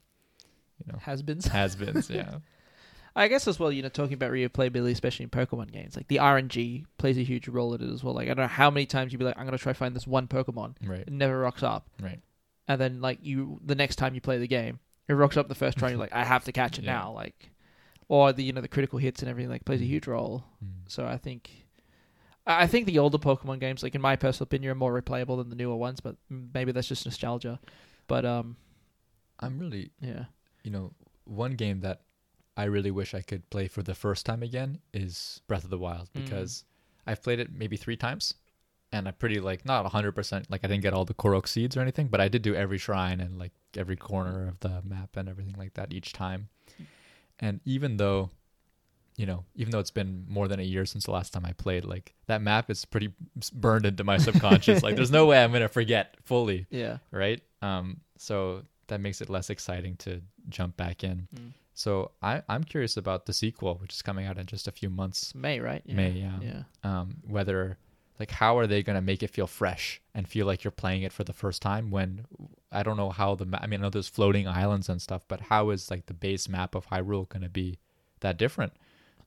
Speaker 2: you know,
Speaker 1: Has-beens.
Speaker 2: has-beens. yeah,
Speaker 1: I guess as well, you know, talking about replayability, especially in Pokemon games, like the RNG plays a huge role in it as well. Like I don't know how many times you'd be like, I'm gonna try find this one Pokemon,
Speaker 2: right,
Speaker 1: it never rocks up,
Speaker 2: right.
Speaker 1: and then like you, the next time you play the game, it rocks up the first try, and you're like, I have to catch it
Speaker 2: Yeah.
Speaker 1: now, like, or the you know the critical hits and everything like plays a
Speaker 2: Mm.
Speaker 1: huge role.
Speaker 2: Mm.
Speaker 1: So I think, I think the older Pokemon games, like in my personal opinion, are more replayable than the newer ones, but maybe that's just nostalgia. But um,
Speaker 2: I'm really,
Speaker 1: yeah,
Speaker 2: you know, one game that I really wish I could play for the first time again is Breath of the Wild
Speaker 1: Mm.
Speaker 2: because I've played it maybe three times, and I'm pretty like not hundred percent like I didn't get all the Korok seeds or anything, but I did do every shrine and like every corner of the map and everything like that each time. And even though, you know, even though it's been more than a year since the last time I played, like that map is pretty burned into my subconscious. like there's no way I'm gonna forget fully
Speaker 1: yeah,
Speaker 2: right? Um, so that makes it less exciting to jump back in.
Speaker 1: Mm.
Speaker 2: So I, I'm curious about the sequel, which is coming out in just a few months.
Speaker 1: May, right? Yeah.
Speaker 2: May, yeah.
Speaker 1: yeah.
Speaker 2: Um, whether like how are they going to make it feel fresh and feel like you're playing it for the first time when I don't know how the ma- I mean I know there's floating islands and stuff, but how is like the base map of Hyrule going to be that different?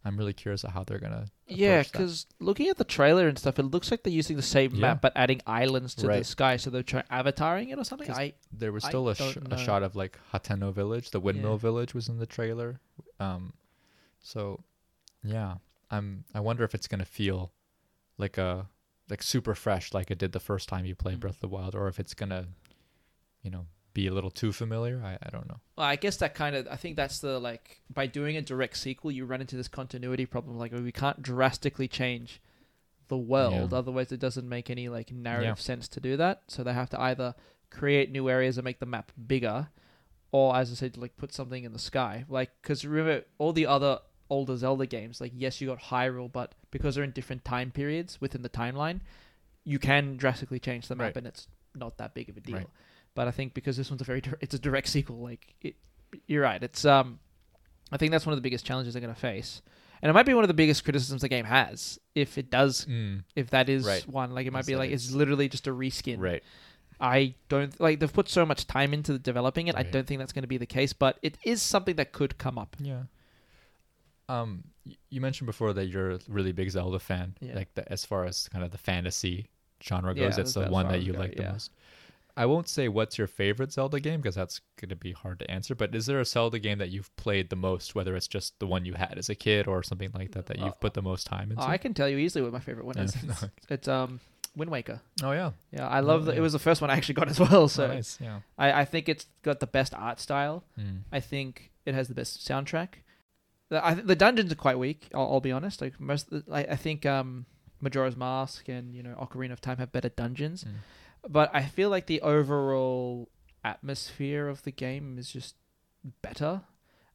Speaker 2: I'm really curious of how they're going to
Speaker 1: Yeah, because looking at the trailer and stuff, it looks like they're using the same
Speaker 2: Yeah.
Speaker 1: map but adding islands to the sky, so they're trying avataring it or something. I
Speaker 2: there was still a, sh- a shot of like Hateno village the windmill
Speaker 1: Yeah.
Speaker 2: village was in the trailer um so yeah i'm i wonder if it's going to feel like a like super fresh like it did the first time you played
Speaker 1: Mm.
Speaker 2: breath of the wild or if it's going to you know be a little too familiar i, I don't know
Speaker 1: well, I guess that kind of I think that's the like by doing a direct sequel, you run into this continuity problem. Like we can't drastically change the world,
Speaker 2: Yeah.
Speaker 1: otherwise it doesn't make any like narrative
Speaker 2: Yeah.
Speaker 1: sense to do that. So they have to either create new areas and make the map bigger, or as I said, like put something in the sky. Like because remember all the other older Zelda games, like yes, you got Hyrule, but because they're in different time periods within the timeline, you can drastically change the map,
Speaker 2: Right.
Speaker 1: and it's not that big of a deal.
Speaker 2: Right.
Speaker 1: But I think because this one's a very it's a direct sequel, like it, you're right. It's um, I think that's one of the biggest challenges they're going to face, and it might be one of the biggest criticisms the game has if it does
Speaker 2: mm,
Speaker 1: if that is
Speaker 2: Right.
Speaker 1: one. Like it might
Speaker 2: Yes,
Speaker 1: be like
Speaker 2: is.
Speaker 1: it's literally just a reskin.
Speaker 2: right
Speaker 1: I don't like they've put so much time into developing it. I don't think that's going to be the case, but it is something that could come up.
Speaker 2: yeah um you mentioned before that you're a really big zelda fan
Speaker 1: Yeah.
Speaker 2: like the, as far as kind of the fantasy genre goes it's
Speaker 1: that's
Speaker 2: the one that you
Speaker 1: go,
Speaker 2: like the
Speaker 1: yeah.
Speaker 2: most I won't say what's your favorite Zelda game because that's going to be hard to answer. But is there a Zelda game that you've played the most, whether it's just the one you had as a kid or something like that that you've put the most time into?
Speaker 1: Uh, I can tell you easily what my favorite one
Speaker 2: Yeah.
Speaker 1: is. It's, it's um Wind Waker.
Speaker 2: oh yeah,
Speaker 1: Yeah, I love the.
Speaker 2: yeah.
Speaker 1: It was the first one I actually got as well. So
Speaker 2: oh, nice. Yeah.
Speaker 1: I, I think it's got the best art style.
Speaker 2: Mm.
Speaker 1: I think it has the best soundtrack. the, I think the dungeons are quite weak. I'll, I'll be honest. Like most, the- I, I think um, Majora's Mask and you know Ocarina of Time have better dungeons,
Speaker 2: Mm.
Speaker 1: But I feel like the overall atmosphere of the game is just better.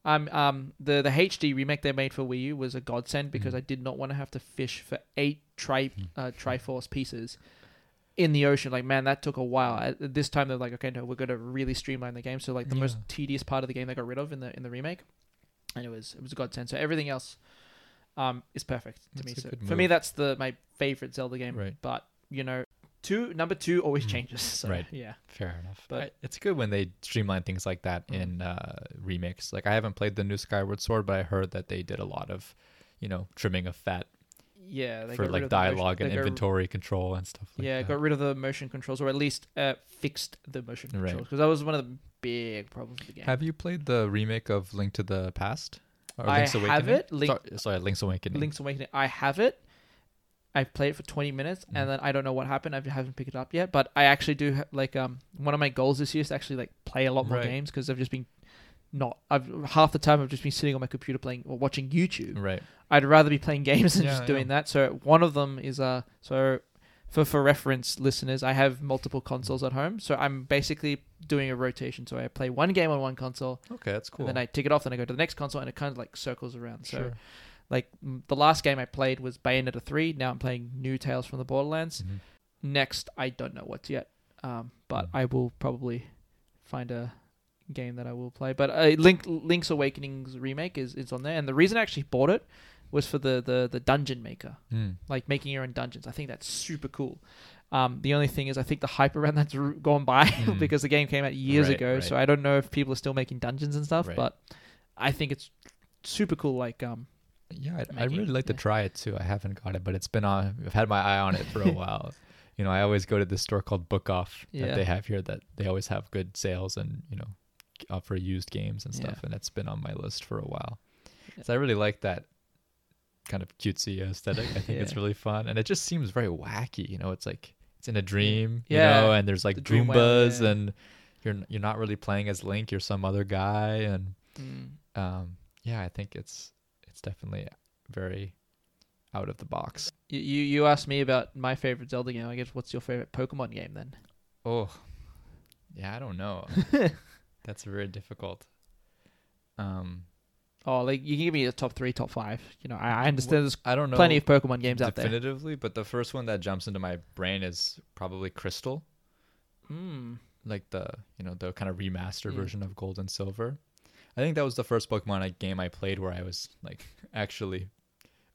Speaker 1: Um, um, the the HD remake they made for Wii U was a godsend because
Speaker 2: Mhm.
Speaker 1: I did not want to have to fish for eight tri
Speaker 2: Mm.
Speaker 1: uh, Triforce pieces in the ocean. Like, man, that took a while. At this time, they're like, okay, no, we're gonna really streamline the game. So like the most tedious part of the game they got rid of in the in the remake, and it was it was a godsend. So everything else, um, is perfect to
Speaker 2: That's
Speaker 1: me. So for me, that's the my favorite Zelda game.
Speaker 2: Right.
Speaker 1: But you know, two number two always
Speaker 2: Mm.
Speaker 1: changes. So,
Speaker 2: Right.
Speaker 1: Yeah.
Speaker 2: Fair enough.
Speaker 1: But-
Speaker 2: But it's good when they streamline things like that
Speaker 1: Mm.
Speaker 2: in uh, remakes. Like I haven't played the new Skyward Sword, but I heard that they did a lot of, you know, trimming of fat
Speaker 1: Yeah. They
Speaker 2: for like
Speaker 1: the motion-
Speaker 2: dialogue and inventory control and stuff like
Speaker 1: yeah,
Speaker 2: that.
Speaker 1: got rid of the motion controls, or at least uh, fixed the motion
Speaker 2: Right.
Speaker 1: controls, because that was one of the big problems with the game.
Speaker 2: Have you played the remake of Link to the Past? Or
Speaker 1: I
Speaker 2: Link's
Speaker 1: have
Speaker 2: Awakening?
Speaker 1: it, Link-
Speaker 2: sorry, sorry, Link's Awakening.
Speaker 1: Link's Awakening. I have it. I've played it for 20 minutes,
Speaker 2: Mm.
Speaker 1: and then I don't know what happened. I haven't picked it up yet, but I actually do ha- like um one of my goals this year is to actually like play a lot more
Speaker 2: Right.
Speaker 1: games because I've just been not. I've half the time I've just been sitting on my computer playing or watching YouTube.
Speaker 2: Right.
Speaker 1: I'd rather be playing games than
Speaker 2: Yeah,
Speaker 1: just doing
Speaker 2: yeah.
Speaker 1: that. So one of them is uh so for for reference listeners, I have multiple consoles at home, so I'm basically doing a rotation. So I play one game on one console,
Speaker 2: Okay, that's cool.
Speaker 1: and then I take it off, then I go to the next console, and it kind of like circles around. So
Speaker 2: sure.
Speaker 1: Like the last game I played was Bayonetta three. Now I'm playing New Tales from the Borderlands.
Speaker 2: Mhm.
Speaker 1: Next, I don't know what's yet, um, but
Speaker 2: Mm.
Speaker 1: I will probably find a game that I will play. But uh, Link Link's Awakening's remake is is on there, and the reason I actually bought it was for the the the dungeon maker,
Speaker 2: Mm.
Speaker 1: like making your own dungeons. I think that's super cool. Um, the only thing is, I think the hype around that's gone by
Speaker 2: Mm.
Speaker 1: because the game came out years
Speaker 2: Right,
Speaker 1: ago.
Speaker 2: right.
Speaker 1: So I don't know if people are still making dungeons and stuff,
Speaker 2: Right.
Speaker 1: but I think it's super cool. Like um,
Speaker 2: Yeah, I'd, I'd really like to try it too. I haven't got it, but it's been on. I've had my eye on it for a while. You know, I always go to this store called Book Off
Speaker 1: Yeah.
Speaker 2: that they have here. That they always have good sales and you know offer used games and stuff.
Speaker 1: Yeah.
Speaker 2: And it's been on my list for a while.
Speaker 1: Yeah.
Speaker 2: So I really like that kind of cutesy aesthetic. I think it's really fun, and it just seems very wacky. You know, it's like it's in a dream.
Speaker 1: Yeah.
Speaker 2: You know, and there's like
Speaker 1: The
Speaker 2: and you're you're not really playing as Link. You're some other guy, and
Speaker 1: mm,
Speaker 2: um, yeah, I think it's definitely very out of the box.
Speaker 1: you you asked me about my favorite Zelda game. I guess what's your favorite Pokemon game then?
Speaker 2: Oh, yeah, I don't know. That's very difficult. Um,
Speaker 1: Oh, like you can give me a top three, top five. You know, I, I understand there's
Speaker 2: I don't know
Speaker 1: plenty of Pokemon games out there.
Speaker 2: definitively, but the first one that jumps into my brain is probably Crystal,
Speaker 1: Mm.
Speaker 2: like the you know the kind of remastered
Speaker 1: Mm.
Speaker 2: version of Gold and Silver. I think that was the first Pokemon game I played where I was like actually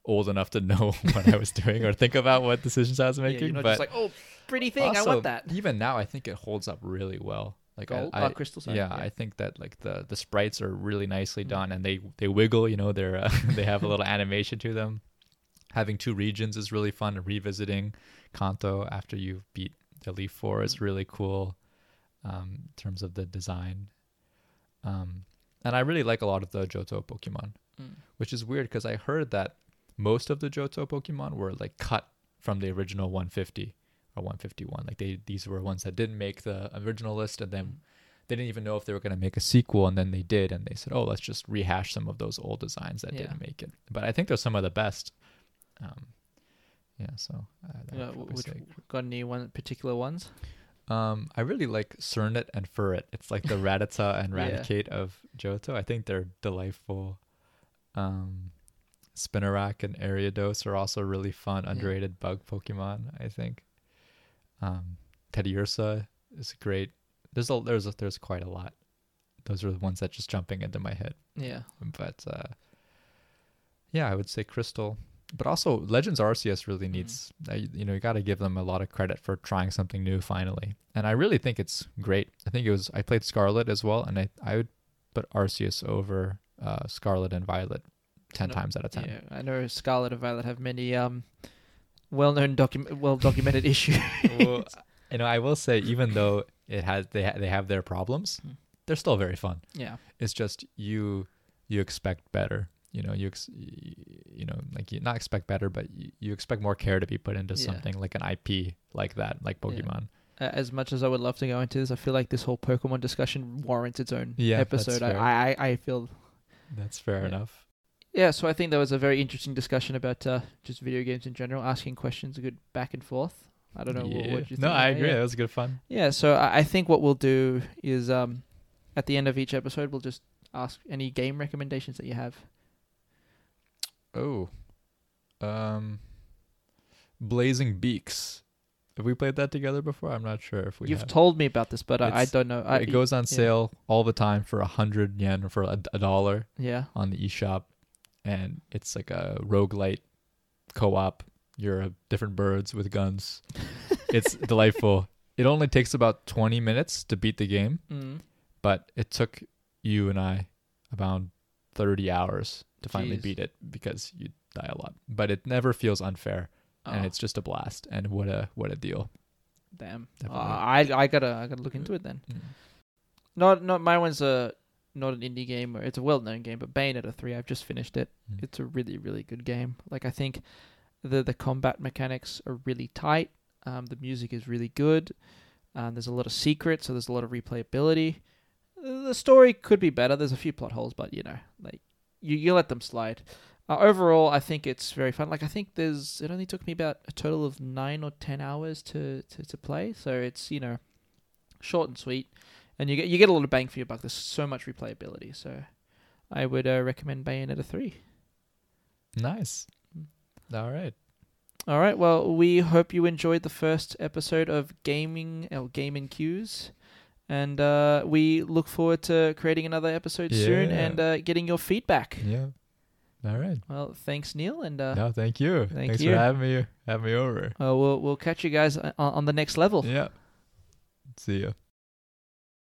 Speaker 2: old enough to know what I was doing or think about what decisions I was
Speaker 1: Yeah,
Speaker 2: making.
Speaker 1: you're
Speaker 2: but
Speaker 1: like, oh, pretty thing, I want that.
Speaker 2: Even now, I think it holds up really well. Like
Speaker 1: Gold,
Speaker 2: I,
Speaker 1: oh, crystal. Sorry.
Speaker 2: yeah, I think that like the the sprites are really nicely
Speaker 1: Mm.
Speaker 2: done, and they they wiggle. You know, they're uh, they have a little animation to them. Having two regions is really fun. Revisiting Kanto after you beat the Elite Four is
Speaker 1: Mm.
Speaker 2: really cool. Um, in terms of the design, um, and I really like a lot of the Johto Pokemon,
Speaker 1: Mm.
Speaker 2: which is weird because I heard that most of the Johto Pokemon were like cut from the original 150 or 151. Like they these were ones that didn't make the original list, and then they didn't even know if they were going to make a sequel, and then they did, and they said, "Oh, let's just rehash some of those old designs that
Speaker 1: Yeah.
Speaker 2: didn't make it." But I think they're some of the best. Um, yeah, so uh,
Speaker 1: Yeah, which got any one particular ones?
Speaker 2: Um, I really like Sentret and Furret. It's like the Rattata and
Speaker 1: Yeah.
Speaker 2: Of Johto. I think they're delightful. Um, Spinarak and Ariados are also really fun,
Speaker 1: Yeah.
Speaker 2: underrated bug Pokemon. I think. Um, Teddiursa is great. There's a there's a, there's quite a lot. Those are the ones that just jumping into my head.
Speaker 1: Yeah.
Speaker 2: But uh, yeah, I would say Crystal. But also, Legends Arceus
Speaker 1: Mm-hmm.
Speaker 2: really needs, uh, you know, you got to give them a lot of credit for trying something new finally. And I really think it's great. I think it was, I played Scarlet as well, and I, I would put Arceus over uh, Scarlet and Violet 10
Speaker 1: No,
Speaker 2: times out of 10.
Speaker 1: Yeah, I know Scarlet and Violet have many um, well-known document, well-documented issues.
Speaker 2: well, you know, I will say, even though it has, they, ha- they have their problems,
Speaker 1: Mm.
Speaker 2: they're still very fun.
Speaker 1: yeah.
Speaker 2: it's just you you expect better you know you ex- you know like you not expect better but you, you expect more care to be put into
Speaker 1: Yeah.
Speaker 2: something like an ip like that like pokemon
Speaker 1: Uh, as much as I would love to go into this, I feel like this whole Pokemon discussion warrants its own
Speaker 2: Yeah,
Speaker 1: episode. I. I I feel
Speaker 2: that's fair
Speaker 1: Yeah.
Speaker 2: enough
Speaker 1: yeah, so I think that was a very interesting discussion about uh, just video games in general, asking questions, a good back and forth. I don't know what,
Speaker 2: Yeah.
Speaker 1: what you think.
Speaker 2: no, I agree.
Speaker 1: Yeah.
Speaker 2: That was good fun.
Speaker 1: Yeah, so I I think what we'll do is um, at the end of each episode, we'll just ask any game recommendations that you have.
Speaker 2: Oh, um, Blazing Beaks. Have we played that together before? I'm not sure if we.
Speaker 1: You've
Speaker 2: have.
Speaker 1: told me about this, but I, I don't know. I,
Speaker 2: it goes on
Speaker 1: yeah.
Speaker 2: sale all the time for a hundred yen or for a, a dollar
Speaker 1: Yeah.
Speaker 2: on the eShop, and it's like a roguelite co-op. You're uh, different birds with guns. it's delightful. It only takes about 20 minutes to beat the game,
Speaker 1: Mm.
Speaker 2: but it took you and I about 30 hours to finally
Speaker 1: Jeez.
Speaker 2: beat it because you die a lot. But it never feels unfair, and
Speaker 1: Oh,
Speaker 2: it's just a blast. And what a what a deal!
Speaker 1: damn. Uh. I I gotta I gotta look into it then. Not not my one's a not an indie game or it's a well known game, but Bayonetta three. I've just finished it.
Speaker 2: Mm.
Speaker 1: It's a really really good game. Like I think the the combat mechanics are really tight. Um, the music is really good. Um, there's a lot of secrets, so there's a lot of replayability. The story could be better. There's a few plot holes, but you know, like you you let them slide. Uh, overall, I think it's very fun. Like I think there's it only took me about a total of nine or ten hours to to, to play. So it's you know short and sweet, and you get you get a lot of bang for your buck. There's so much replayability. So I would uh, recommend Bayonetta three.
Speaker 2: Nice. All right.
Speaker 1: All right. Well, we hope you enjoyed the first episode of Gaming or Gaming Cues. And uh, we look forward to creating another episode soon and uh, getting your feedback.
Speaker 2: Yeah. All right.
Speaker 1: Well, thanks, Neil, and uh,
Speaker 2: no, thank you.
Speaker 1: thank
Speaker 2: Thanks
Speaker 1: you.
Speaker 2: for having me having me over.
Speaker 1: uh, we'll we'll catch you guys on, on the next level.
Speaker 2: Yeah. See ya.